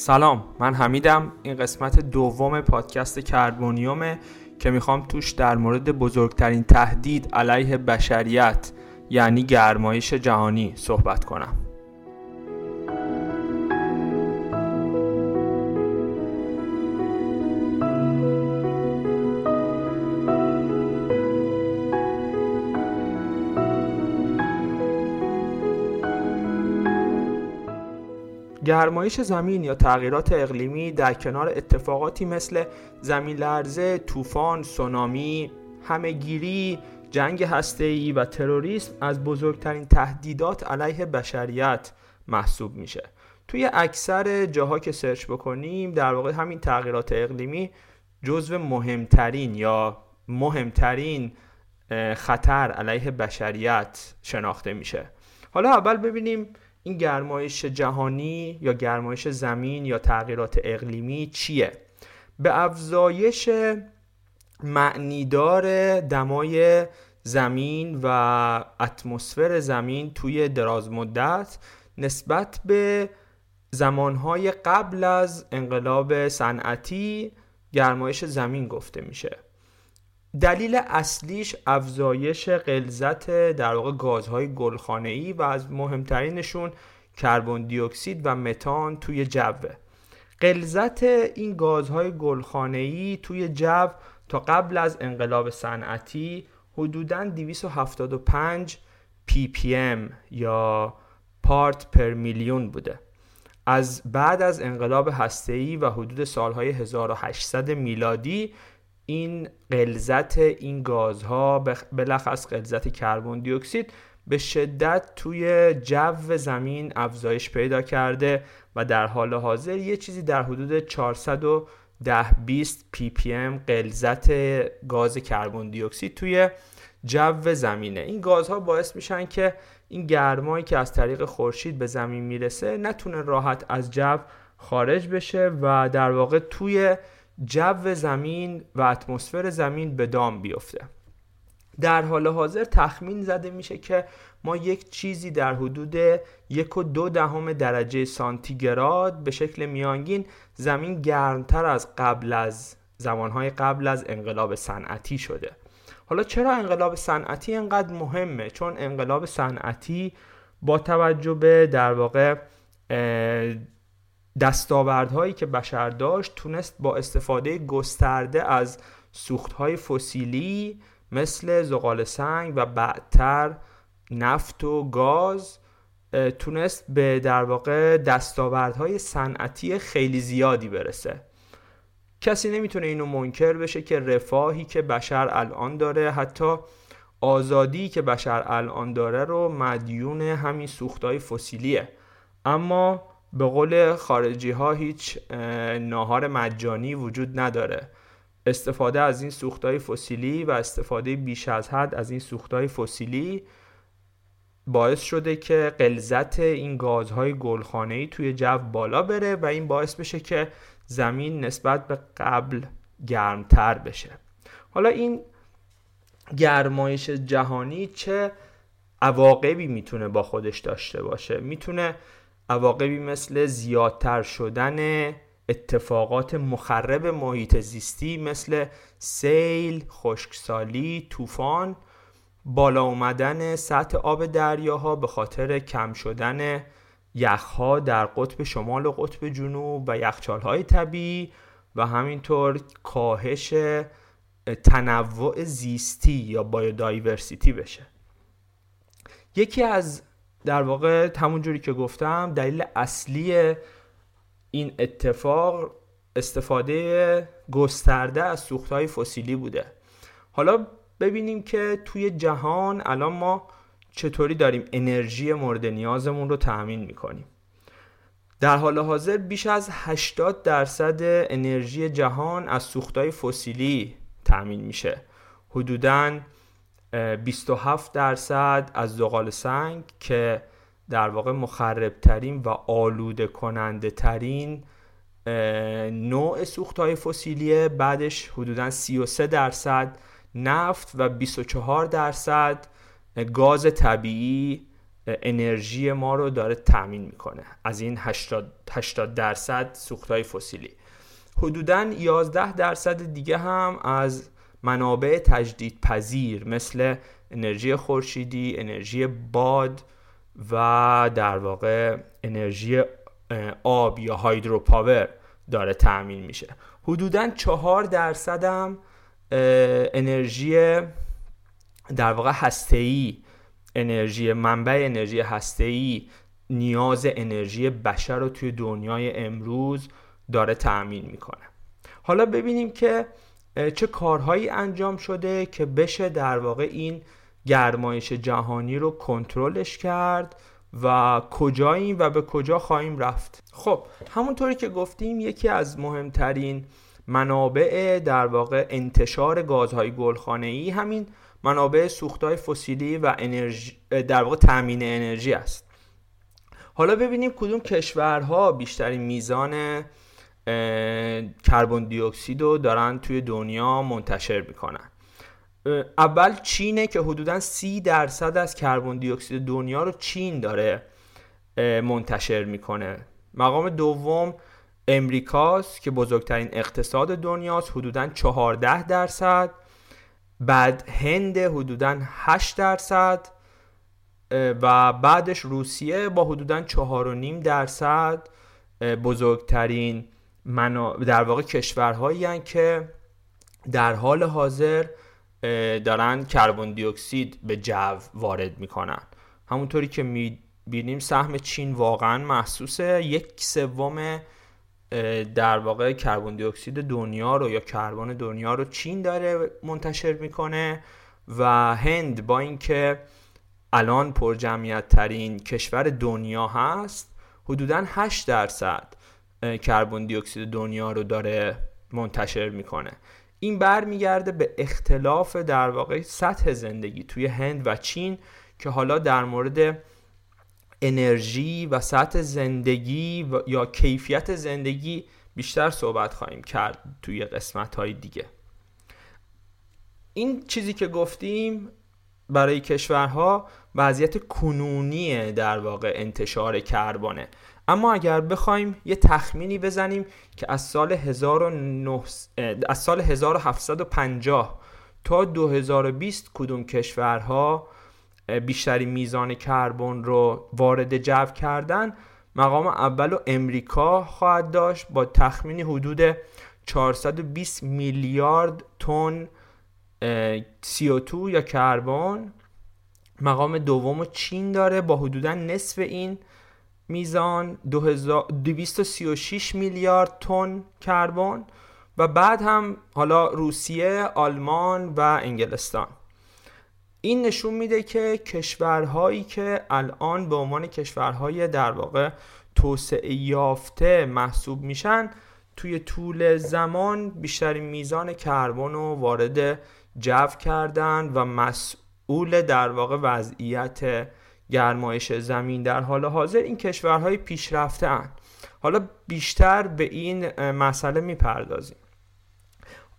سلام من حمیدم. این قسمت دوم پادکست کربونیومه که می‌خوام توش در مورد بزرگترین تهدید علیه بشریت یعنی گرمایش جهانی صحبت کنم. گرمایش زمین یا تغییرات اقلیمی در کنار اتفاقاتی مثل زمین لرزه، طوفان، سونامی، همهگیری، جنگ هسته‌ای و تروریسم از بزرگترین تهدیدات علیه بشریت محسوب میشه. توی اکثر جاها که سرچ بکنیم در واقع همین تغییرات اقلیمی جزو مهمترین یا مهمترین خطر علیه بشریت شناخته میشه. حالا اول ببینیم این گرمایش جهانی یا گرمایش زمین یا تغییرات اقلیمی چیه؟ به افزایش معنیدار دمای زمین و اتمسفر زمین توی دراز مدت نسبت به زمانهای قبل از انقلاب صنعتی گرمایش زمین گفته میشه. دلیل اصلیش افزایش غلظت در واقع گازهای گلخانه‌ای و از مهمترینشون کربن دی اکسید و متان توی جو غلظت این گازهای گلخانه‌ای توی جو تا قبل از انقلاب صنعتی حدوداً 275 ppm یا part per million بوده. از بعد از انقلاب هسته‌ای و حدود سالهای 1800 میلادی این غلظت این گازها بالاخص غلظت کربن دی اکسید به شدت توی جو زمین افزایش پیدا کرده و در حال حاضر یه چیزی در حدود 410 20 ppm غلظت گاز کربن دی اکسید توی جو زمینه. این گازها باعث میشن که این گرمایی که از طریق خورشید به زمین می‌رسه نتونه راحت از جو خارج بشه و در واقع توی جو زمین و اتمسفر زمین به دام بیفته. در حال حاضر تخمین زده میشه که ما یک چیزی در حدود یک و دو دهم درجه سانتیگراد به شکل میانگین زمین گرمتر از قبل از زمانهای قبل از انقلاب صنعتی شده. حالا چرا انقلاب صنعتی انقدر مهمه؟ چون انقلاب صنعتی با توجه به در واقع دستاوردهایی که بشر داشت تونست با استفاده گسترده از سوختهای فسیلی مثل زغال سنگ و بعدتر نفت و گاز تونست به در واقع دستاوردهای صنعتی خیلی زیادی برسه. کسی نمی‌تونه اینو منکر بشه که رفاهی که بشر الان داره حتی آزادی که بشر الان داره رو مدیون همین سوختهای فسیلیه. اما به قول خارجی ها هیچ ناهار مجانی وجود نداره. استفاده از این سوختهای فسیلی و استفاده بیش از حد از این سوختهای فسیلی باعث شده که قلزت این گازهای گلخانه‌ای توی جو بالا بره و این باعث بشه که زمین نسبت به قبل گرمتر بشه. حالا این گرمایش جهانی چه عواقبی می‌تونه با خودش داشته باشه؟ می‌تونه عواقبی مثل زیادتر شدن اتفاقات مخرب محیط زیستی مثل سیل، خشکسالی، طوفان، بالا اومدن سطح آب دریاها به خاطر کم شدن یخها در قطب شمال و قطب جنوب و یخچالهای طبیعی و همینطور کاهش تنوع زیستی یا بایودایورسیتی بشه. یکی از در واقع همون جوری که گفتم دلیل اصلی این اتفاق استفاده گسترده از سوختهای فسیلی بوده. حالا ببینیم که توی جهان الان ما چطوری داریم انرژی مورد نیازمون رو تأمین می‌کنیم. در حال حاضر بیش از 80 درصد انرژی جهان از سوختهای فسیلی تأمین میشه. حدوداً 27 درصد از زغال سنگ که در واقع مخربترین و آلوده کننده ترین نوع سوخت های فسیلیه. بعدش حدودا 33 درصد نفت و 24 درصد گاز طبیعی انرژی ما رو داره تامین می‌کنه. از این 80, 80 درصد سوختهای فسیلی. حدودا 11 درصد دیگه هم از منابع تجدید پذیر مثل انرژی خورشیدی، انرژی باد و در واقع انرژی آب یا هایدروپاور داره تأمین میشه. حدودا چهار درصد هم انرژی در واقع هسته‌ای انرژی منبع انرژی هسته‌ای نیاز انرژی بشر رو توی دنیای امروز داره تأمین می‌کنه. حالا ببینیم که چه کارهایی انجام شده که بشه در واقع این گرمایش جهانی رو کنترلش کرد و کجاییم و به کجا خواهیم رفت؟ خب همونطوری که گفتیم یکی از مهمترین منابع در واقع انتشار گازهای گلخانه‌ای همین منابع سوختهای فسیلی و انرژی در واقع تامین انرژی است. حالا ببینیم کدوم کشورها بیشترین میزان کربن دی اکسید رو دارن توی دنیا منتشر می‌کنن. اول چینه که حدودا سی درصد از کربن دی اکسید دنیا رو چین داره منتشر می‌کنه. مقام دوم امریکاست که بزرگترین اقتصاد دنیاست حدودا 14 درصد. بعد هند حدودا 8 درصد. و بعدش روسیه با حدودا 4.5 درصد. بزرگترین در واقع کشورهایی که در حال حاضر دارن کربن دی اکسید به جو وارد می‌کنن. همونطوری که می‌بینیم سهم چین واقعا محسوسه. یک سوم در واقع کربن دی اکسید دنیا رو یا کربن دنیا رو چین داره منتشر می‌کنه و هند با اینکه الان پر جمعیت ترین کشور دنیا هست حدودا 8 درصد کربن دی اکسید دنیا رو داره منتشر می‌کنه. این برمیگرده به اختلاف در واقع سطح زندگی توی هند و چین که حالا در مورد انرژی و سطح زندگی و یا کیفیت زندگی بیشتر صحبت خواهیم کرد توی قسمت های دیگه. این چیزی که گفتیم برای کشورها وضعیت کنونی در واقع انتشار کربانه اما اگر بخوایم یه تخمینی بزنیم که از سال, 19... از سال 1750 تا 2020 کدوم کشورها بیشتری میزان کربن رو وارد جو کردن مقام اول و امریکا خواهد داشت با تخمینی حدود 420 میلیارد تن CO2 یا کربن. مقام دوم چین داره با حدودا نصف این. میزان 236 میلیارد تن کربن و بعد هم حالا روسیه، آلمان و انگلستان. این نشون میده که کشورهایی که الان به عنوان کشورهای در واقع توسعه یافته محسوب میشن توی طول زمان بیشترین میزان کربن رو وارد جو کردن و مسئول در واقع وضعیت گرمایش زمین در حال حاضر این کشورهای پیشرفته اند حالا بیشتر به این مسئله می‌پردازیم.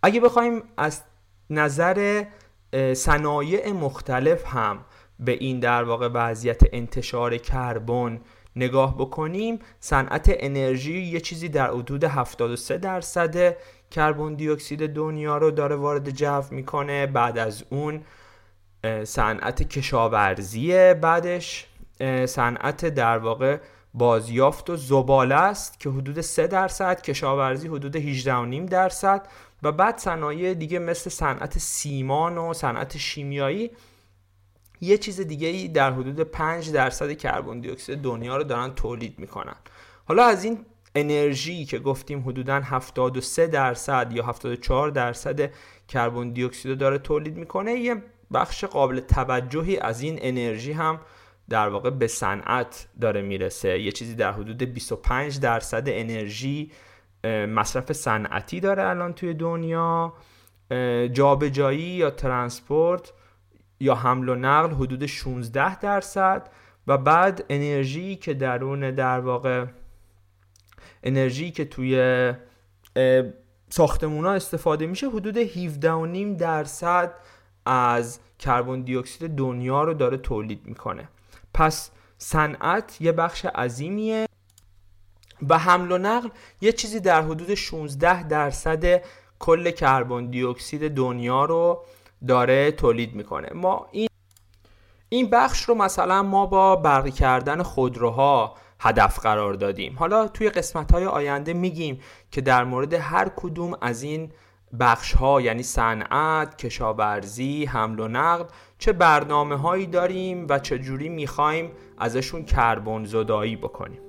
اگه بخوایم از نظر صنایع مختلف هم به این در واقع وضعیت انتشار کربن نگاه بکنیم صنعت انرژی یه چیزی در حدود 73 درصد کربن دی اکسید دنیا رو داره وارد جو می‌کنه. بعد از اون صنعت کشاورزی بعدش صنعت در واقع بازیافت و زباله است که حدود 3 درصد کشاورزی حدود 18.5 درصد و بعد صنایع دیگه مثل صنعت سیمان و صنعت شیمیایی یه چیز دیگه ای در حدود 5 درصد کربن دی اکسید دنیا رو دارن تولید می‌کنن. حالا از این انرژی که گفتیم حدودا 73 درصد یا 74 درصد کربن دی اکسید داره تولید می‌کنه یه بخش قابل توجهی از این انرژی هم در واقع به صنعت داره می‌رسه. یه چیزی در حدود 25 درصد انرژی مصرف صنعتی داره الان توی دنیا. جابجایی یا ترانسپورت یا حمل و نقل حدود 16 درصد و بعد انرژی که درون در واقع انرژی که توی ساختمون ها استفاده میشه حدود 17.5 درصد از کربن دی اکسید دنیا رو داره تولید می‌کنه. پس صنعت یه بخش عظیمیه و حمل و نقل یه چیزی در حدود 16 درصد کل کربن دی اکسید دنیا رو داره تولید می‌کنه. ما این این بخش رو مثلا ما با برقی کردن خودروها هدف قرار دادیم. حالا توی قسمت های آینده میگیم که در مورد هر کدوم از این بخش ها یعنی صنعت، کشاورزی، حمل و نقل چه برنامه هایی داریم و چجوری می‌خوایم ازشون کربن زدایی بکنیم.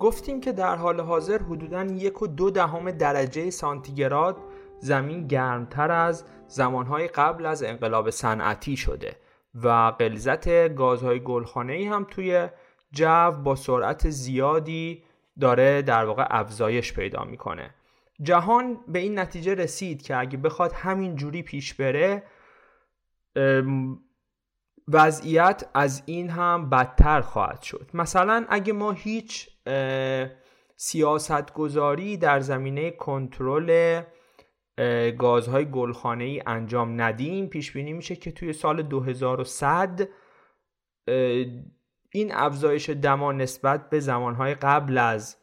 گفتیم که در حال حاضر حدودا یک و دو دهم درجه سانتیگراد زمین گرمتر از زمانهای قبل از انقلاب صنعتی شده و غلظت گازهای گلخانه‌ای هم توی جو با سرعت زیادی داره در واقع افزایش پیدا می‌کنه. جهان به این نتیجه رسید که اگه بخواد همین جوری پیش بره وضعیت از این هم بدتر خواهد شد. مثلا اگه ما هیچ سیاست گذاری در زمینه کنترل گازهای گلخانه ای انجام ندیم پیش بینی میشه که توی سال 2100 این افزایش دما نسبت به زمانهای قبل از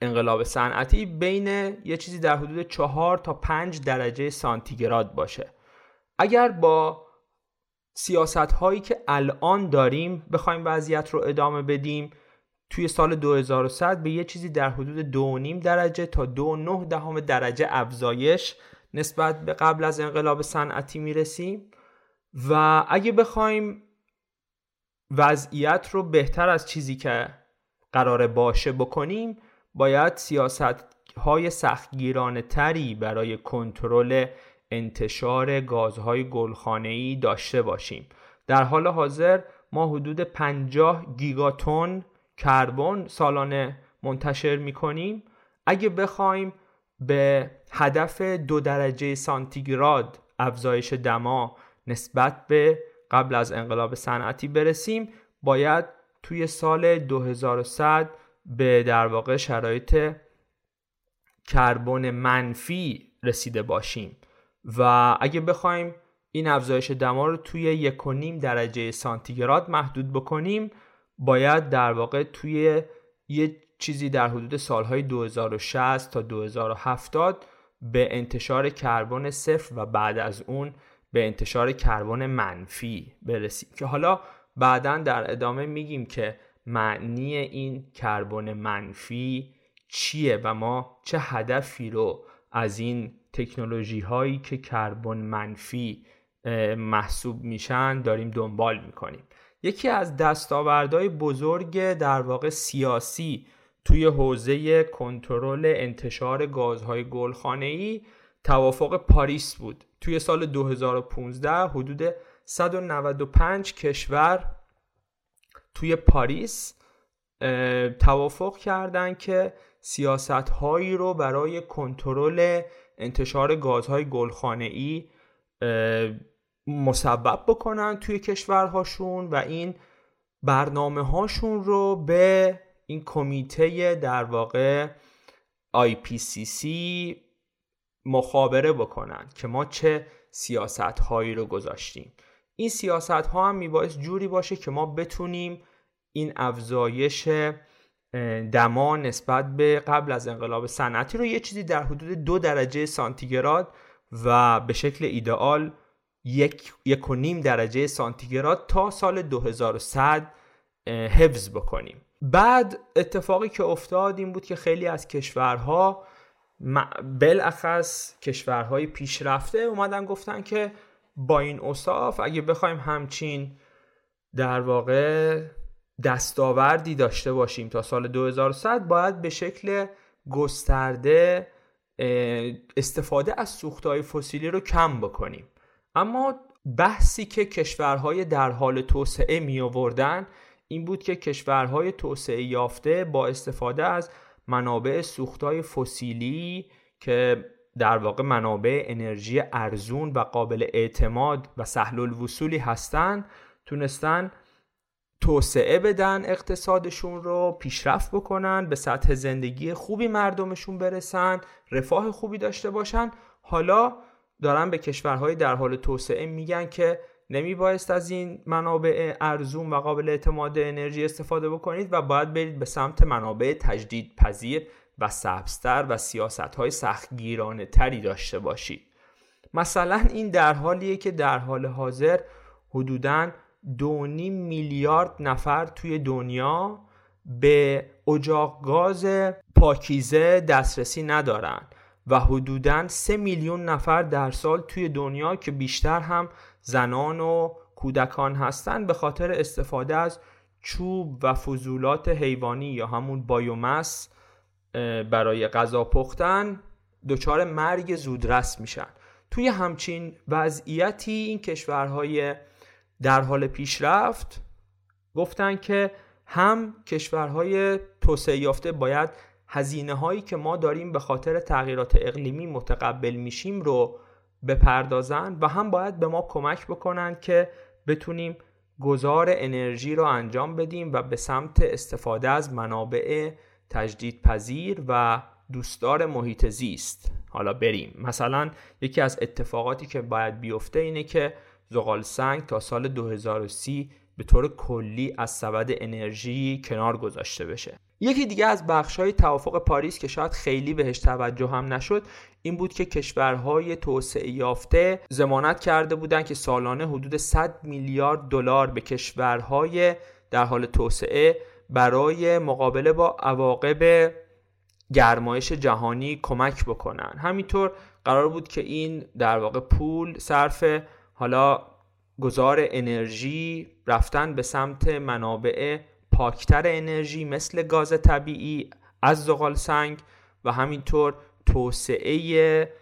انقلاب صنعتی بین یه چیزی در حدود 4 تا 5 درجه سانتیگراد باشه. اگر با سیاست هایی که الان داریم بخوایم وضعیت رو ادامه بدیم توی سال 2100 به یه چیزی در حدود 2.5 درجه تا 2.9 دهم درجه افزایش نسبت به قبل از انقلاب صنعتی می‌رسیم. و اگه بخوایم وضعیت رو بهتر از چیزی که قرار باشه بکنیم باید سیاست های سختگیرانه تری برای کنترل انتشار گازهای گلخانه‌ای داشته باشیم. در حال حاضر ما حدود 50 گیگاتون کربن سالانه منتشر می‌کنیم. اگه بخوایم به هدف دو درجه سانتیگراد افزایش دما نسبت به قبل از انقلاب صنعتی برسیم باید توی سال 2100 به در واقع شرایط کربن منفی رسیده باشیم. و اگه بخوایم این افزایش دما رو توی یک و نیم درجه سانتیگراد محدود بکنیم باید در واقع توی یه چیزی در حدود سالهای 2060 تا 2070 به انتشار کربن صفر و بعد از اون به انتشار کربن منفی برسیم. که حالا بعدا در ادامه میگیم که معنی این کربن منفی چیه و ما چه هدفی رو از این تکنولوژی هایی که کربن منفی محسوب میشن داریم دنبال می‌کنیم. یکی از دستاوردهای بزرگ در واقع سیاسی توی حوزه کنترل انتشار گازهای گلخانه‌ای توافق پاریس بود. توی سال 2015 حدود 195 کشور توی پاریس توافق کردند که سیاست هایی رو برای کنترل انتشار گازهای گلخانه‌ای مسبب بکنن توی کشورهاشون و این برنامه هاشون رو به این کمیته در واقع IPCC مخابره بکنن که ما چه سیاست هایی رو گذاشتیم. این سیاست ها هم میبایست جوری باشه که ما بتونیم این افزایش دما نسبت به قبل از انقلاب صنعتی رو یه چیزی در حدود دو درجه سانتیگراد و به شکل ایدئال یک, یک و نیم درجه سانتیگراد تا سال 2100 حفظ بکنیم. بعد اتفاقی که افتاد این بود که خیلی از کشورها بالاخص کشورهای پیشرفته اومدن گفتن که با این اصاف اگه بخوایم همچین در واقع دستاوردی داشته باشیم تا سال 2100 باید به شکل گسترده استفاده از سوختهای فسیلی رو کم بکنیم. اما بحثی که کشورهای در حال توسعه می آوردن این بود که کشورهای توسعه یافته با استفاده از منابع سوختهای فسیلی که در واقع منابع انرژی ارزون و قابل اعتماد و سهل الوصولی هستند تونستن توسعه بدن اقتصادشون رو پیشرفت بکنن به سطح زندگی خوبی مردمشون برسن رفاه خوبی داشته باشن. حالا دارن به کشورهای در حال توسعه میگن که نمی بایست از این منابع ارزون و قابل اعتماد انرژی استفاده بکنید و باید برید به سمت منابع تجدید پذیر و سبزتر و سیاست های سختگیرانه تری داشته باشید. مثلا این در حالیه که در حال حاضر حدوداً دو میلیارد نفر توی دنیا به اجاق گاز پاکیزه دسترسی ندارن و حدوداً سه میلیون نفر در سال توی دنیا که بیشتر هم زنان و کودکان هستند به خاطر استفاده از چوب و فضولات حیوانی یا همون بایومس برای غذا پختن دچار مرگ زودرس میشن. توی همچین وضعیتی این کشورهای در حال پیشرفت گفتن که هم کشورهای توسعه یافته باید هزینه هایی که ما داریم به خاطر تغییرات اقلیمی متقبل میشیم رو بپردازن و هم باید به ما کمک بکنن که بتونیم گذار انرژی رو انجام بدیم و به سمت استفاده از منابع تجدید پذیر و دوستدار محیط زیست. حالا بریم. مثلا یکی از اتفاقاتی که باید بیفته اینه که زغال سنگ تا سال 2030 به طور کلی از سبد انرژی کنار گذاشته بشه. یکی دیگه از بخش های توافق پاریس که شاید خیلی بهش توجه هم نشد این بود که کشورهای توسعه یافته زمانت کرده بودند که سالانه حدود 100 میلیارد دلار به کشورهای در حال توسعه برای مقابله با عواقب گرمایش جهانی کمک بکنن. همینطور قرار بود که این در واقع پول صرف حالا گذار انرژی رفتن به سمت منابع پاکتر انرژی مثل گاز طبیعی از زغال سنگ و همینطور توسعه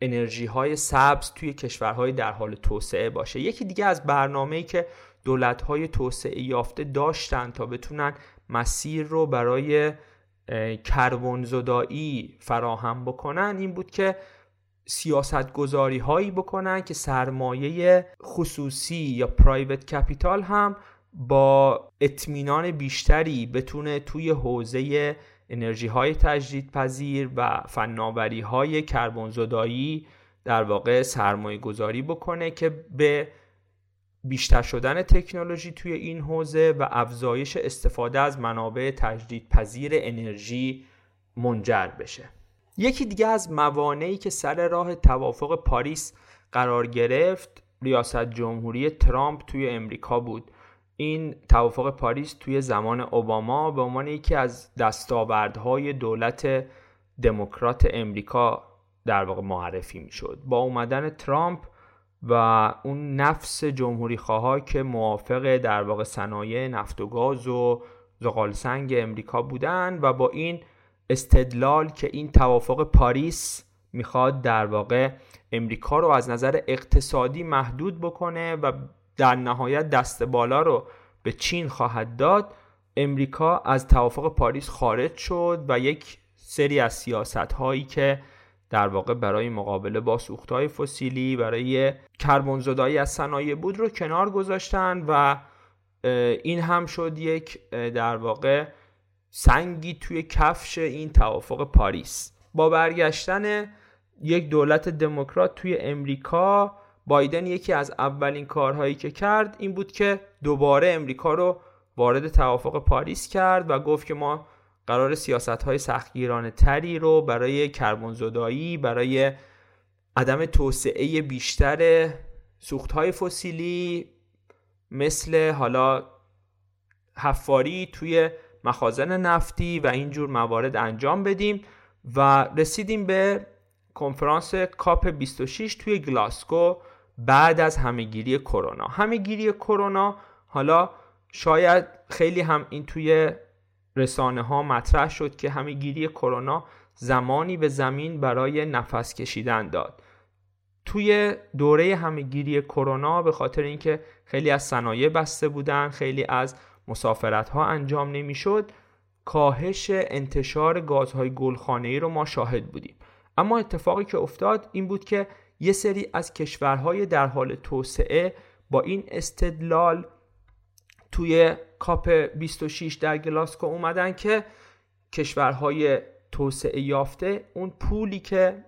انرژی های سبز توی کشورهای در حال توسعه باشه. یکی دیگه از برنامه‌ای که دولت های توسعه یافته داشتن تا بتونن مسیر رو برای کربن زدایی فراهم بکنن این بود که سیاست گذاری هایی بکنن که سرمایه خصوصی یا پرایوت کپیتال هم با اطمینان بیشتری بتونه توی حوزه انرژی های تجدید پذیر و فناوری های کربن زدایی در واقع سرمایه گذاری بکنه که به بیشتر شدن تکنولوژی توی این حوزه و افزایش استفاده از منابع تجدید پذیر انرژی منجر بشه. یکی دیگه از موانعی که سر راه توافق پاریس قرار گرفت ریاست جمهوری ترامپ توی امریکا بود. این توافق پاریس توی زمان اوباما به عنوان یکی از دستاوردهای دولت دموکرات امریکا در واقع معرفی می شد با اومدن ترامپ و اون نفس جمهوری خواه که موافق در واقع صنایع نفت و گاز و زغال سنگ امریکا بودن و با این استدلال که این توافق پاریس می‌خواد در واقع امریکا رو از نظر اقتصادی محدود بکنه و در نهایت دست بالا رو به چین خواهد داد امریکا از توافق پاریس خارج شد و یک سری از سیاست هایی که در واقع برای مقابله با سوخت های فسیلی برای کربن زدایی از صنایع بود رو کنار گذاشتن و این هم شد یک در واقع سنگی توی کفش این توافق پاریس. با برگشتن یک دولت دموکرات توی امریکا بایدن یکی از اولین کارهایی که کرد این بود که دوباره امریکا رو وارد توافق پاریس کرد و گفت که ما قرار سیاست های سختگیرانه تری رو برای کربن زدایی برای عدم توسعه بیشتر سوخت های فسیلی مثل حالا حفاری توی مخازن نفتی و اینجور موارد انجام بدیم و رسیدیم به کنفرانس کاپ 26 توی گلاسکو بعد از همهگیری کرونا. همهگیری کرونا حالا شاید خیلی هم این توی رسانه ها مطرح شد که همهگیری کرونا زمانی به زمین برای نفس کشیدن داد. توی دوره همهگیری کرونا به خاطر اینکه خیلی از صنایع بسته بودن خیلی از مسافرت ها انجام نمی‌شد کاهش انتشار گازهای گلخانه ای رو ما شاهد بودیم. اما اتفاقی که افتاد این بود که یه سری از کشورهای در حال توسعه با این استدلال توی کاپ 26 در گلاسکو اومدن که کشورهای توسعه یافته اون پولی که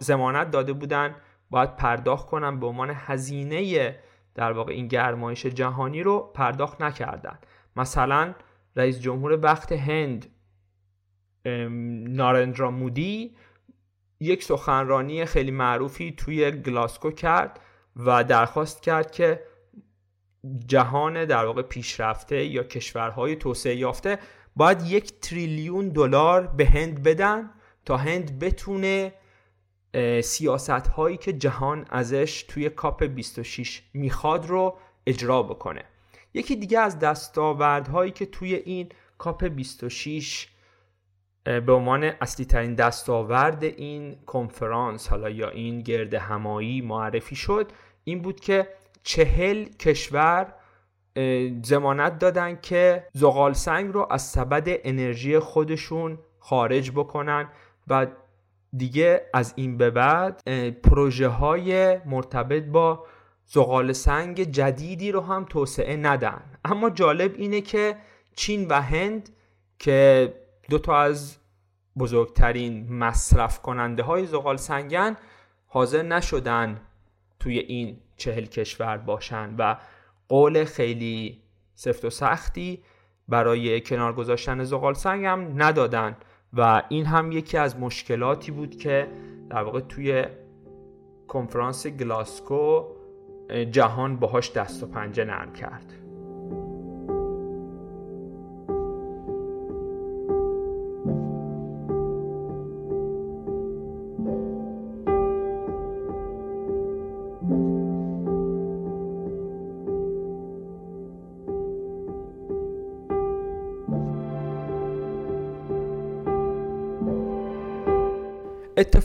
زمانت داده بودن باید پرداخت کنن به عنوان هزینه در واقع این گرمایش جهانی رو پرداخت نکردن. مثلا رئیس جمهور وقت هند نارندرا مودی یک سخنرانی خیلی معروفی توی گلاسکو کرد و درخواست کرد که جهان در واقع پیشرفته یا کشورهای توسعه یافته باید یک تریلیون دلار به هند بدن تا هند بتونه سیاست هایی که جهان ازش توی کاپ 26 می‌خواد رو اجرا بکنه. یکی دیگه از دستاوردهایی که توی این کاپ 26 به عنوان اصلی ترین دستاورد این کنفرانس حالا یا این گرد همایی معرفی شد این بود که چهل کشور زمانت دادن که زغال سنگ رو از سبد انرژی خودشون خارج بکنن و دیگه از این به بعد پروژه های مرتبط با زغال سنگ جدیدی رو هم توسعه ندن. اما جالب اینه که چین و هند که دو تا از بزرگترین مصرف کننده های زغال سنگن حاضر نشدن توی این چهل کشور باشن و قول خیلی سفت و سختی برای کنار گذاشتن زغال سنگ هم ندادن. و این هم یکی از مشکلاتی بود که در واقع توی کنفرانس گلاسکو جهان باهاش دست و پنجه نرم کرد.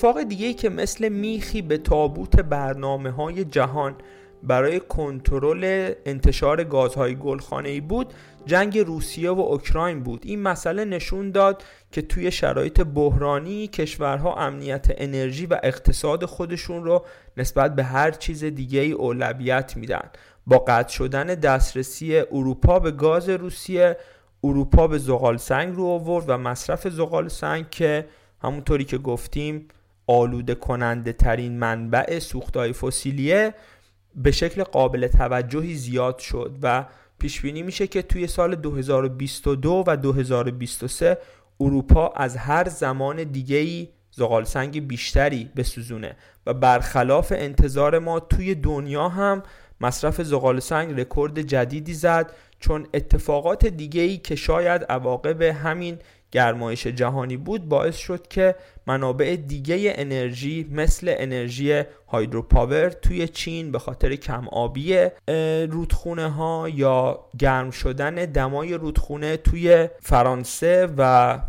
اتفاق دیگه که مثل میخی به تابوت برنامه های جهان برای کنترل انتشار گازهای گلخانه‌ای بود جنگ روسیه و اوکراین بود. این مسئله نشون داد که توی شرایط بحرانی کشورها امنیت انرژی و اقتصاد خودشون رو نسبت به هر چیز دیگه ای اولویت میدن. با قطع شدن دسترسی اروپا به گاز روسیه اروپا به زغال سنگ رو آورد و مصرف زغال سنگ که همونطوری که گفتیم آلوده کننده ترین منبع سوختهای فسیلیه به شکل قابل توجهی زیاد شد و پیش بینی میشه که توی سال 2022 و 2023 اروپا از هر زمان دیگه‌ای زغال سنگ بیشتری بسوزونه و برخلاف انتظار ما توی دنیا هم مصرف زغال سنگ رکورد جدیدی زد چون اتفاقات دیگه‌ای که شاید عواقب همین گرمایش جهانی بود باعث شد که منابع دیگه انرژی مثل انرژی هایدروپاور توی چین به خاطر کم آبی رودخونه ها یا گرم شدن دمای رودخونه توی فرانسه و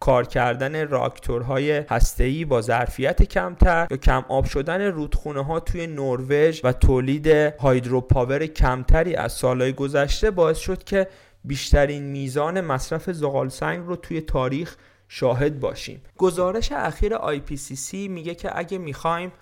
کار کردن راکتورهای هسته‌ای با ظرفیت کمتر یا کم آب شدن رودخونه ها توی نروژ و تولید هایدروپاور کمتری از سالهای گذشته باعث شد که بیشترین میزان مصرف زغال سنگ رو توی تاریخ شاهد باشیم. گزارش اخیر IPCC میگه که اگه می‌خوایم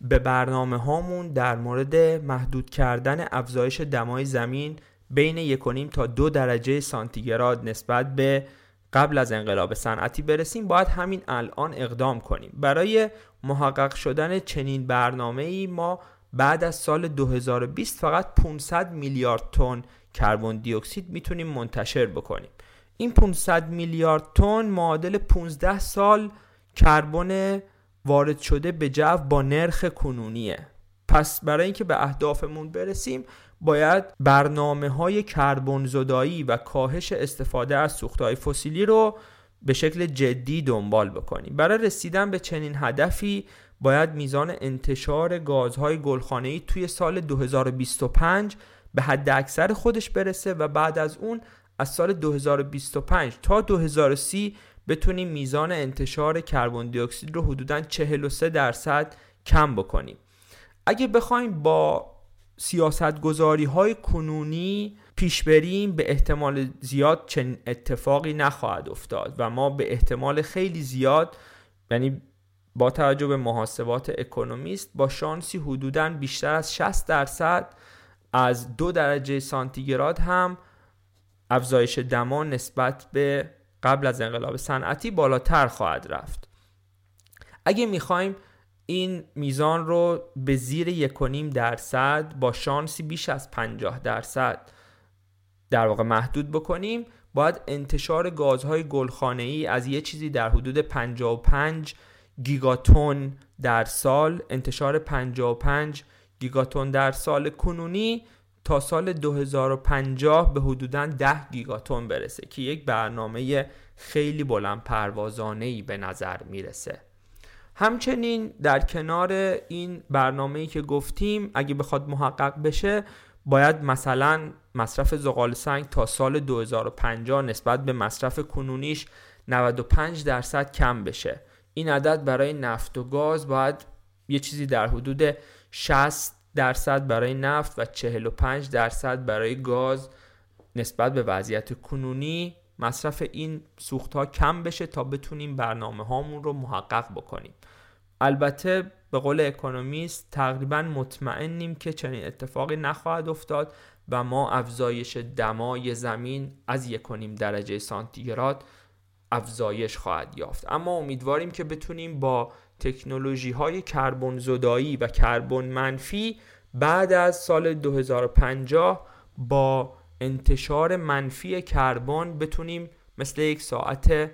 به برنامه هامون در مورد محدود کردن افزایش دمای زمین بین 1.5 تا دو درجه سانتیگراد نسبت به قبل از انقلاب صنعتی برسیم باید همین الان اقدام کنیم. برای محقق شدن چنین برنامه ای ما بعد از سال 2020 فقط 500 میلیارد تن کربن دی اکسید می‌تونیم منتشر بکنیم. این 500 میلیارد تن معادل 15 سال کربن وارد شده به جو با نرخ کنونیه. پس برای اینکه به اهدافمون برسیم باید برنامه های کربن زدایی و کاهش استفاده از سوختهای فسیلی رو به شکل جدی دنبال بکنیم. برای رسیدن به چنین هدفی باید میزان انتشار گازهای گلخانه‌ای توی سال 2025 به حد اکثر خودش برسه و بعد از اون از سال 2025 تا 2030 بتونیم میزان انتشار کربن دی اکسید رو حدوداً 43 درصد کم بکنیم. اگه بخوایم با سیاست گذاری های کنونی پیش بریم به احتمال زیاد چنین اتفاقی نخواهد افتاد و ما به احتمال خیلی زیاد یعنی با توجه به محاسبات اکونومیست با شانسی حدودا بیشتر از 60 درصد از دو درجه سانتیگراد هم افزایش دما نسبت به قبل از انقلاب صنعتی بالاتر خواهد رفت. اگه می‌خوایم این میزان رو به زیر یکونیم درصد با شانسی بیش از 50 درصد در واقع محدود بکنیم باید انتشار گازهای گلخانه ای از یه چیزی در حدود 55 گیگاتون در سال انتشار 55 گیگاتون در سال کنونی تا سال 2050 به حدوداً 10 گیگاتون برسه که یک برنامه خیلی بلند پروازانه ای به نظر می‌رسه. همچنین در کنار این برنامه ای که گفتیم اگه بخواد محقق بشه باید مثلا مصرف زغال سنگ تا سال 2050 نسبت به مصرف کنونیش 95 درصد کم بشه. این عدد برای نفت و گاز باید یه چیزی در حدود 60 درصد برای نفت و 45 درصد برای گاز نسبت به وضعیت کنونی مصرف این سوخت ها کم بشه تا بتونیم برنامه هامون رو محقق بکنیم. البته به قول اکونومیست تقریبا مطمئنیم که چنین اتفاقی نخواهد افتاد و ما افزایش دمای زمین از یکونیم درجه سانتیگراد افزایش خواهد یافت. اما امیدواریم که بتونیم با تکنولوژی های کربن زدایی و کربن منفی بعد از سال 2050 با انتشار منفی کربن بتونیم مثل یک ساعت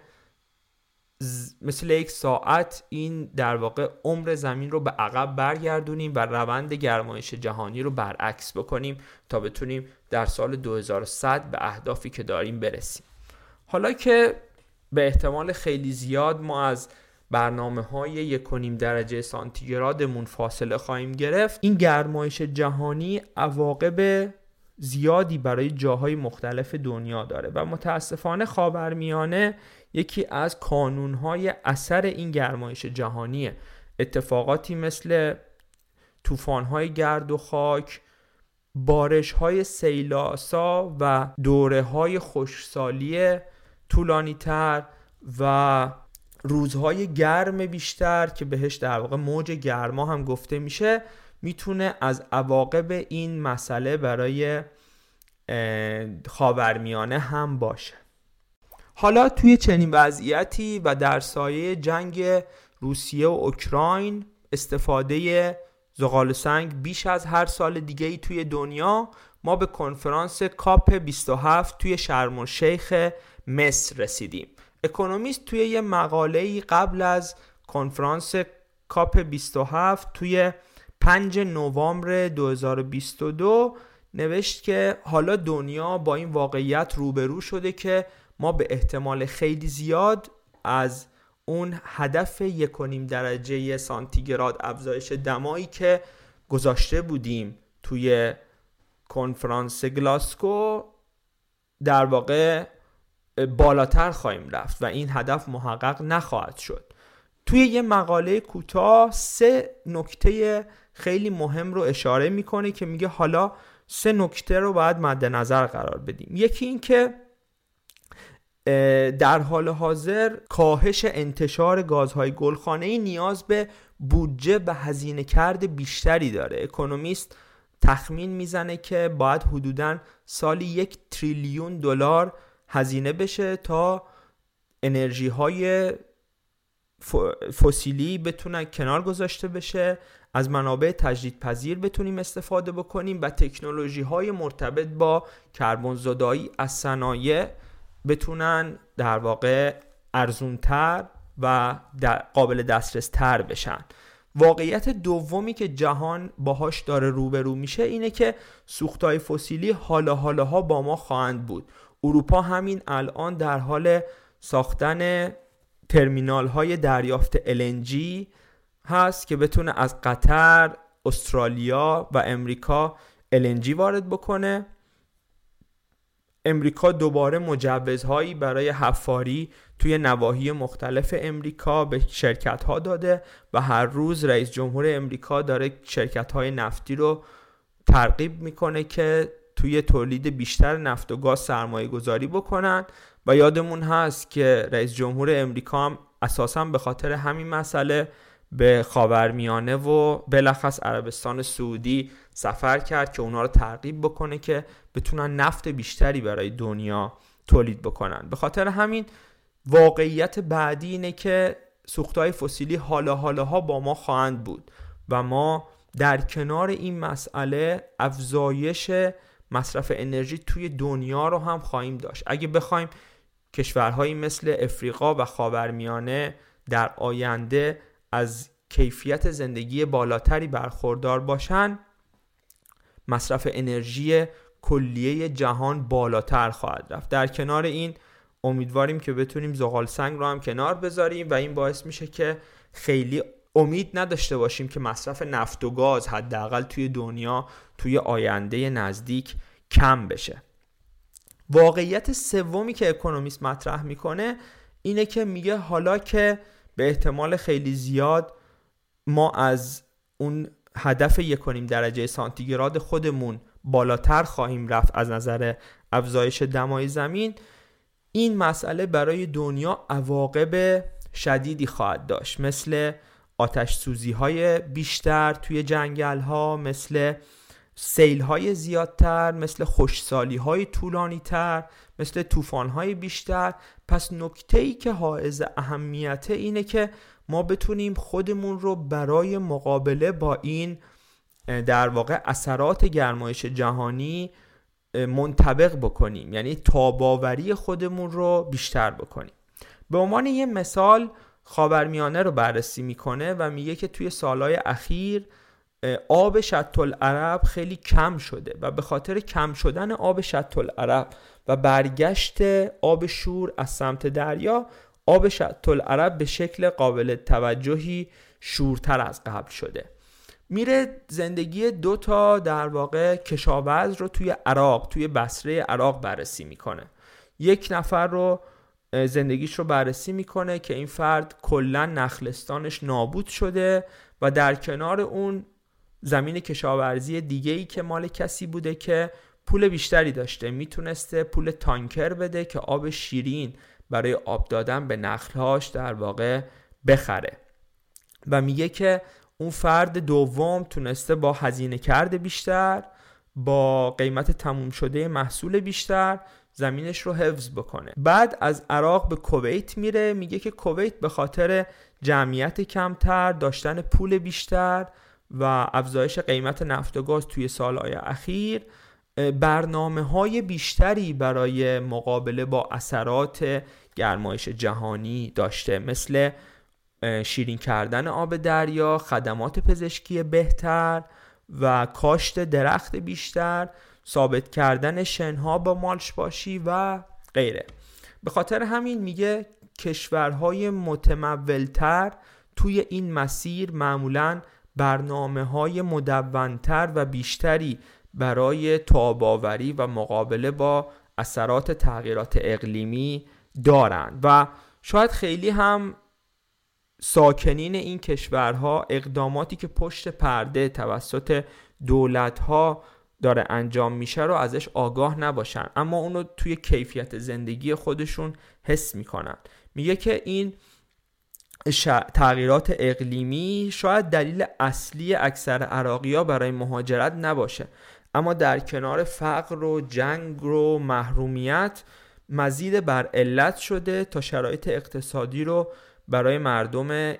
مثل یک ساعت این در واقع عمر زمین رو به عقب برگردونیم و روند گرمایش جهانی رو برعکس بکنیم تا بتونیم در سال 2100 به اهدافی که داریم برسیم. حالا که به احتمال خیلی زیاد ما از برنامه های یکونیم درجه سانتیگرادمون فاصله خواهیم گرفت. این گرمایش جهانی عواقب زیادی برای جاهای مختلف دنیا داره و متاسفانه خاورمیانه یکی از کانونهای اثر این گرمایش جهانیه. اتفاقاتی مثل طوفان‌های گرد و خاک بارش های سیلاسا و دوره های خشکسالی طولانی تر و روزهای گرم بیشتر که بهش در واقع موج گرما هم گفته میشه می‌تونه از عواقب این مسئله برای خاورمیانه هم باشه. حالا توی چنین وضعیتی و در سایه جنگ روسیه و اوکراین استفاده زغال سنگ بیش از هر سال دیگه ای توی دنیا ما به کنفرانس کاپ 27 توی شرم الشیخ مصر رسیدیم. اکونومیست توی یه مقاله قبل از کنفرانس کاپ 27 توی 5 نوامبر 2022 نوشت که حالا دنیا با این واقعیت روبرو شده که ما به احتمال خیلی زیاد از اون هدف یکونیم درجه سانتیگراد افزایش دمایی که گذاشته بودیم توی کنفرانس گلاسکو در واقع بالاتر خواهیم رفت و این هدف محقق نخواهد شد. توی یه مقاله کوتاه سه نکته خیلی مهم رو اشاره می‌کنه که میگه حالا سه نکته رو باید مد نظر قرار بدیم. یکی این که در حال حاضر کاهش انتشار گازهای گلخانه ای نیاز به بودجه و هزینه کرد بیشتری داره. اکونومیست تخمین می‌زنه که باید حدودا سالی یک تریلیون دلار هزینه بشه تا انرژی های فسیلی بتونن کنار گذاشته بشه از منابع تجدیدپذیر بتونیم استفاده بکنیم و تکنولوژی های مرتبط با کربن زدایی از صنایع بتونن در واقع ارزونتر و قابل دسترس تر بشن. واقعیت دومی که جهان باهاش داره روبرو میشه اینه که سوختهای فسیلی حالا حالاها با ما خواهند بود. اروپا همین الان در حال ساختن ترمینال های دریافت LNG هست که بتونه از قطر، استرالیا و امریکا LNG وارد بکنه. امریکا دوباره مجوزهایی برای حفاری توی نواحی مختلف امریکا به شرکت ها داده و هر روز رئیس جمهور امریکا داره شرکت های نفتی رو ترغیب می‌کنه که توی تولید بیشتر نفت و گاز سرمایه گذاری بکنن. و یادمون هست که رئیس جمهور امریکا هم اساسا به خاطر همین مسئله به خاورمیانه و بلخص عربستان سعودی سفر کرد که اونا رو ترغیب بکنه که بتونن نفت بیشتری برای دنیا تولید بکنن. به خاطر همین واقعیت بعدی اینه که سوختهای فسیلی حالا حالاها با ما خواهند بود و ما در کنار این مسئله افزایش مصرف انرژی توی دنیا رو هم خواهیم داشت. اگه بخوایم کشورهایی مثل افریقا و خاورمیانه در آینده از کیفیت زندگی بالاتری برخوردار باشن مصرف انرژی کلیه جهان بالاتر خواهد رفت. در کنار این امیدواریم که بتونیم زغال سنگ رو هم کنار بذاریم و این باعث میشه که خیلی امید نداشته باشیم که مصرف نفت و گاز حداقل توی دنیا توی آینده نزدیک کم بشه. واقعیت سومی که اکونومیست مطرح می‌کنه اینه که میگه حالا که به احتمال خیلی زیاد ما از اون هدف یکونیم درجه سانتیگراد خودمون بالاتر خواهیم رفت از نظر افزایش دمای زمین این مسئله برای دنیا عواقب شدیدی خواهد داشت. مثل آتش سوزی های بیشتر توی جنگل ها مثل سیل های زیادتر مثل خوشسالی های طولانی تر مثل طوفان های بیشتر. پس نکته ای که حائز اهمیته اینه که ما بتونیم خودمون رو برای مقابله با این در واقع اثرات گرمایش جهانی منطبق بکنیم. یعنی تاباوری خودمون رو بیشتر بکنیم. به عنوان یه مثال خاورمیانه رو بررسی می‌کنه و میگه که توی سالهای اخیر آب شط العرب خیلی کم شده و به خاطر کم شدن آب شط العرب و برگشت آب شور از سمت دریا آب شط العرب به شکل قابل توجهی شورتر از قبل شده. میره زندگی دو تا در واقع کشاورز رو توی عراق توی بصره عراق بررسی می‌کنه. یک نفر رو زندگیش رو بررسی می‌کنه که این فرد کلا نخلستانش نابود شده و در کنار اون زمین کشاورزی دیگه ای که مال کسی بوده که پول بیشتری داشته می‌تونسته پول تانکر بده که آب شیرین برای آب دادن به نخلهاش در واقع بخره. و میگه که اون فرد دوم تونسته با هزینه کرده بیشتر با قیمت تموم شده محصول بیشتر زمینش رو حفظ بکنه. بعد از عراق به کویت میره میگه که کویت به خاطر جمعیت کمتر داشتن پول بیشتر و افزایش قیمت نفت و گاز توی سالهای اخیر برنامه های بیشتری برای مقابله با اثرات گرمایش جهانی داشته مثل شیرین کردن آب دریا خدمات پزشکی بهتر و کاشت درخت بیشتر ثابت کردن شنها با مالش باشی و غیره. به خاطر همین میگه کشورهای متمولتر توی این مسیر معمولا برنامه های مدونتر و بیشتری برای تاباوری و مقابله با اثرات تغییرات اقلیمی دارند. و شاید خیلی هم ساکنین این کشورها اقداماتی که پشت پرده توسط دولتها داره انجام میشه رو ازش آگاه نباشن. اما اونو توی کیفیت زندگی خودشون حس می‌کنن. میگه که این تغییرات اقلیمی شاید دلیل اصلی اکثر عراقی ها برای مهاجرت نباشه. اما در کنار فقر و جنگ و محرومیت مزید بر علت شده تا شرایط اقتصادی رو برای مردم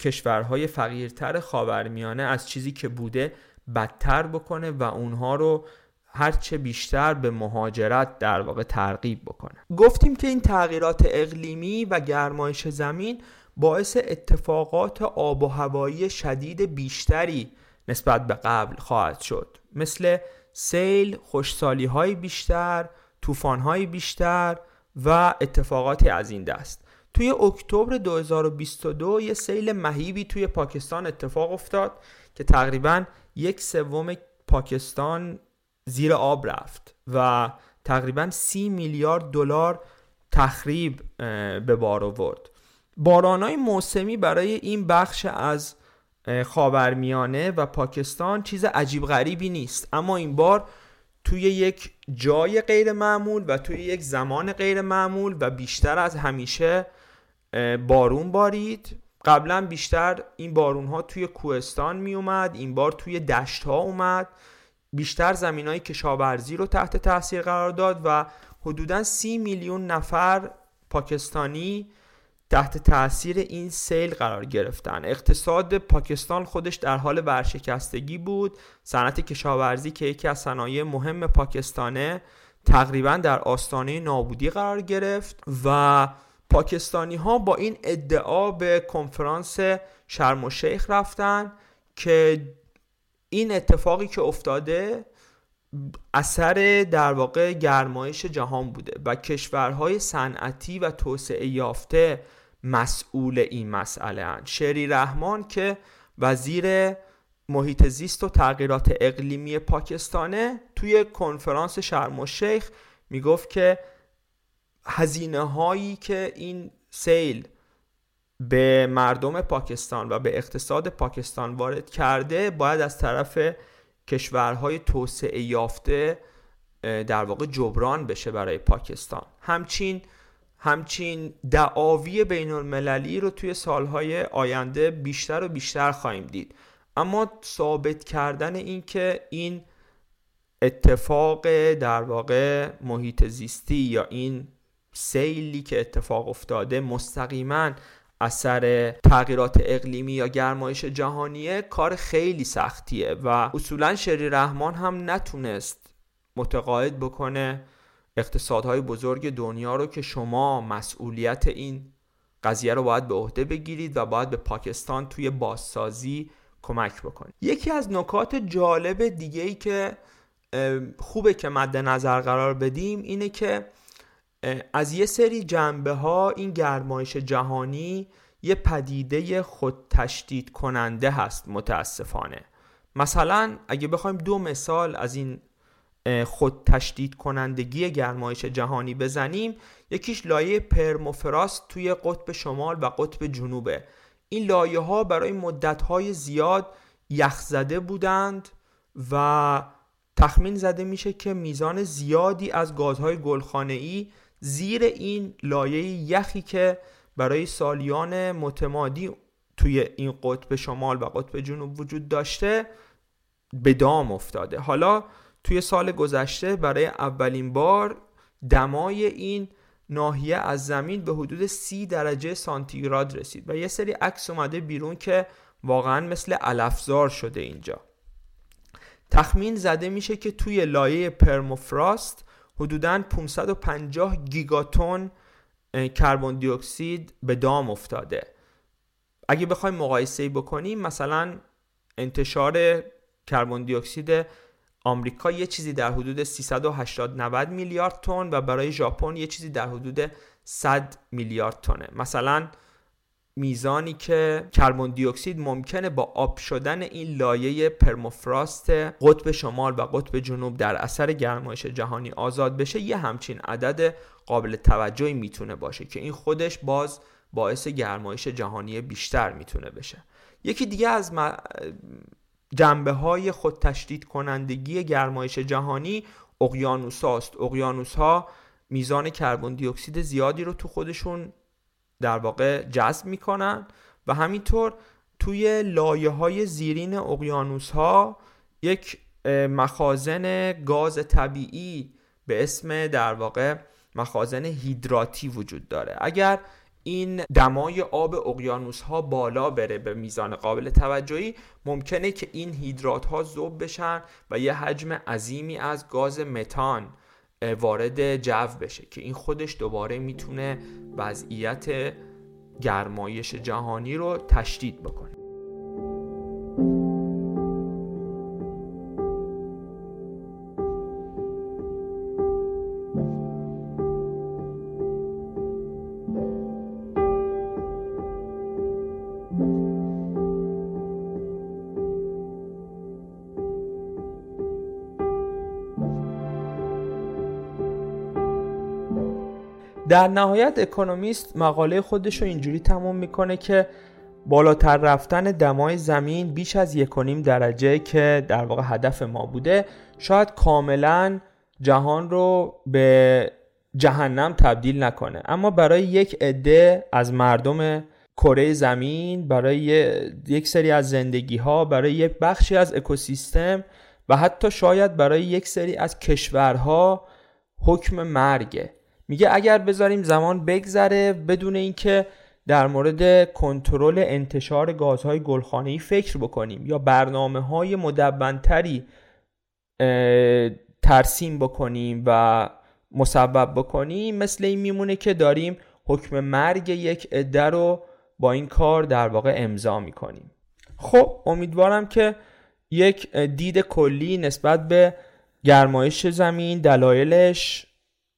کشورهای فقیرتر خاورمیانه از چیزی که بوده بدتر بکنه و اونها رو هرچه بیشتر به مهاجرت در واقع ترغیب بکنه. گفتیم که این تغییرات اقلیمی و گرمایش زمین باعث اتفاقات آب و هوایی شدید بیشتری نسبت به قبل خواهد شد. مثل سیل، خوشسالی های بیشتر، طوفان های بیشتر و اتفاقاتی از این دست. توی اکتبر 2022 یه سیل مهیبی توی پاکستان اتفاق افتاد که تقریبا یک سوم پاکستان زیر آب رفت و تقریبا سی میلیارد دلار تخریب به بار آورد. بارانهای موسمی برای این بخش از خاورمیانه و پاکستان چیز عجیب غریبی نیست. اما این بار توی یک جای غیر معمول و توی یک زمان غیر معمول و بیشتر از همیشه بارون بارید. قبلا بیشتر این بارون ها توی کوهستان می اومد این بار توی دشت ها اومد. بیشتر زمین های کشاورزی رو تحت تاثیر قرار داد و حدودا سی میلیون نفر پاکستانی تحت تاثیر این سیل قرار گرفتن. اقتصاد پاکستان خودش در حال ورشکستگی بود. صنعت کشاورزی که یکی از صنایع مهم پاکستانه تقریبا در آستانه نابودی قرار گرفت و پاکستانی ها با این ادعا به کنفرانس شرم و شیخ رفتن که این اتفاقی که افتاده اثر در واقع گرمایش جهان بوده و کشورهای صنعتی و توسعه یافته مسئول این مسئله هن. شری رحمان که وزیر محیط زیست و تغییرات اقلیمی پاکستانه توی کنفرانس شرم و شیخ می‌گفت که هزینه هایی که این سیل به مردم پاکستان و به اقتصاد پاکستان وارد کرده باید از طرف کشورهای توسعه یافته در واقع جبران بشه برای پاکستان. همچین همچین دعاوی بین المللی رو توی سالهای آینده بیشتر و بیشتر خواهیم دید. اما ثابت کردن این که این اتفاق در واقع محیط زیستی یا این سیلی که اتفاق افتاده مستقیما اثر تغییرات اقلیمی یا گرمایش جهانیه کار خیلی سختیه و اصولا شری رحمان هم نتونست متقاعد بکنه اقتصادهای بزرگ دنیا رو که شما مسئولیت این قضیه رو باید به عهده بگیرید و باید به پاکستان توی بازسازی کمک بکنید. یکی از نکات جالب دیگه ای که خوبه که مد نظر قرار بدیم اینه که از یه سری جنبه ها این گرمایش جهانی یه پدیده خود تشدید کننده هست متاسفانه. مثلا اگه بخوایم دو مثال از این خود تشدید کنندگی گرمایش جهانی بزنیم یکیش لایه پرموفراست توی قطب شمال و قطب جنوبه. این لایه ها برای مدت های زیاد یخزده بودند و تخمین زده میشه که میزان زیادی از گازهای گلخانه‌ای زیر این لایه یخی که برای سالیان متمادی توی این قطب شمال و قطب جنوب وجود داشته به دام افتاده. حالا توی سال گذشته برای اولین بار دمای این ناحیه از زمین به حدود سی درجه سانتیگراد رسید و یه سری عکس اومده بیرون که واقعا مثل علفزار شده اینجا. تخمین زده میشه که توی لایه پرموفراست حدوداً 550 گیگاتون کربن دی اکسید به دام افتاده. اگه بخوایم مقایسه بکنیم مثلا انتشار کربن دی اکسید آمریکا یه چیزی در حدود 380 90 میلیارد تن و برای ژاپن یه چیزی در حدود 100 میلیارد تنه. مثلا میزانی که کربن دی اکسید ممکنه با آب شدن این لایه پرموفراست قطب شمال و قطب جنوب در اثر گرمایش جهانی آزاد بشه یه همچین عدد قابل توجهی می‌تونه باشه که این خودش باز باعث گرمایش جهانی بیشتر می‌تونه بشه. یکی دیگه از جنبه های خود تشدید کنندگی گرمایش جهانی اقیانوس هاست اقیانوس ها میزان کربن دی اکسید زیادی رو تو خودشون در واقع جذب می‌کنن و همینطور توی لایه های زیرین اقیانوس ها یک مخازن گاز طبیعی به اسم در واقع مخازن هیدراتی وجود داره. اگر این دمای آب اقیانوس ها بالا بره به میزان قابل توجهی ممکنه که این هیدرات ها ذوب بشن و یه حجم عظیمی از گاز متان وارد جو بشه که این خودش دوباره می‌تونه وضعیت گرمایش جهانی رو تشدید بکنه. در نهایت اکونومیست مقاله خودش رو اینجوری تموم می‌کنه که بالاتر رفتن دمای زمین بیش از یکونیم درجه که در واقع هدف ما بوده شاید کاملا جهان رو به جهنم تبدیل نکنه. اما برای یک عده از مردم کره زمین برای یک سری از زندگی ها برای یک بخشی از اکوسیستم و حتی شاید برای یک سری از کشورها حکم مرگه. میگه اگر بذاریم زمان بگذره بدون اینکه در مورد کنترل انتشار گازهای گلخانه‌ای فکر بکنیم یا برنامه های مدبنتری ترسیم بکنیم و مسبب بکنیم مثل این میمونه که داریم حکم مرگ یک عده رو با این کار در واقع امضا می‌کنیم. خب امیدوارم که یک دید کلی نسبت به گرمایش زمین دلایلش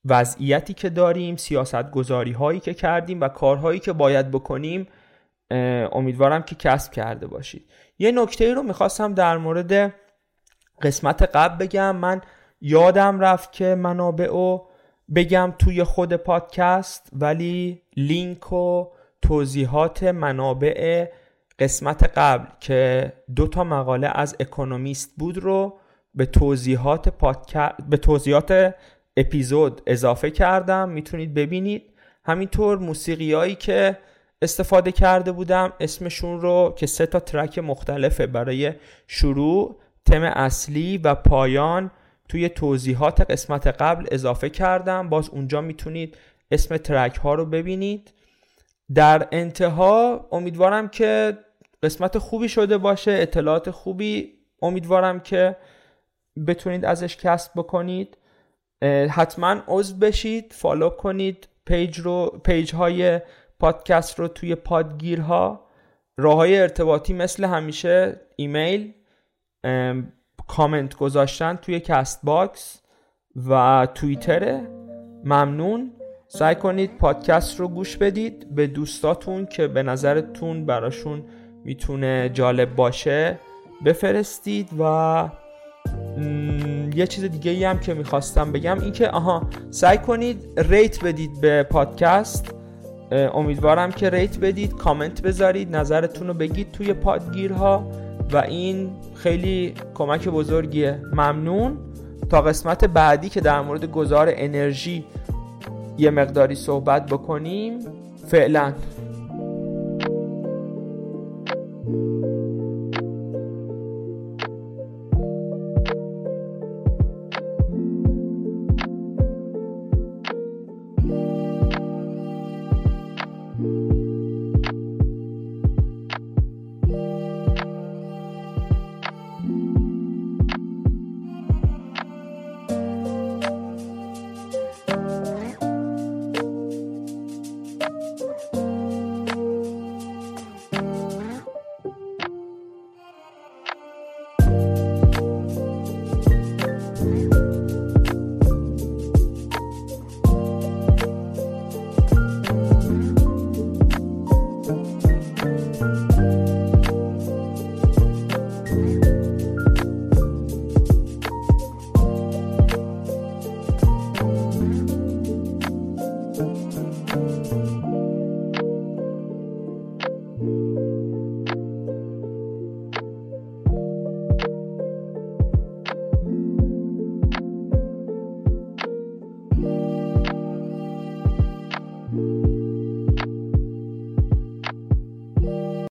وضعیتی که داریم سیاست گذاری هایی که کردیم و کارهایی که باید بکنیم امیدوارم که کسب کرده باشید. یه نکته رو می‌خواستم در مورد قسمت قبل بگم. من یادم رفت که منابع رو بگم توی خود پادکست ولی لینک و توضیحات منابع قسمت قبل که دو تا مقاله از اکونومیست بود رو به توضیحات پادکست به توضیحات اپیزود اضافه کردم می‌تونید ببینید. همینطور موسیقیایی که استفاده کرده بودم اسمشون رو که سه تا ترک مختلفه برای شروع تم اصلی و پایان توی توضیحات قسمت قبل اضافه کردم. باز اونجا می‌تونید اسم ترک ها رو ببینید. در انتها امیدوارم که قسمت خوبی شده باشه اطلاعات خوبی. امیدوارم که بتونید ازش کسب بکنید. حتما عضو بشید follow کنید page رو page های پادکست رو توی پادگیرها. راه های ارتباطی مثل همیشه ایمیل کامنت گذاشتن توی Castbox و توییتره ممنون. سعی کنید پادکست رو گوش بدید به دوستاتون که به نظرتون براشون می‌تونه جالب باشه. بفرستید و یه چیز دیگه ای هم که می‌خواستم بگم این که آها سعی کنید rate بدید به پادکست. امیدوارم که rate بدید کامنت بذارید نظرتون رو بگید توی پادگیرها و این خیلی کمک بزرگیه. ممنون. تا قسمت بعدی که در مورد گذار انرژی یه مقداری صحبت بکنیم. فعلا.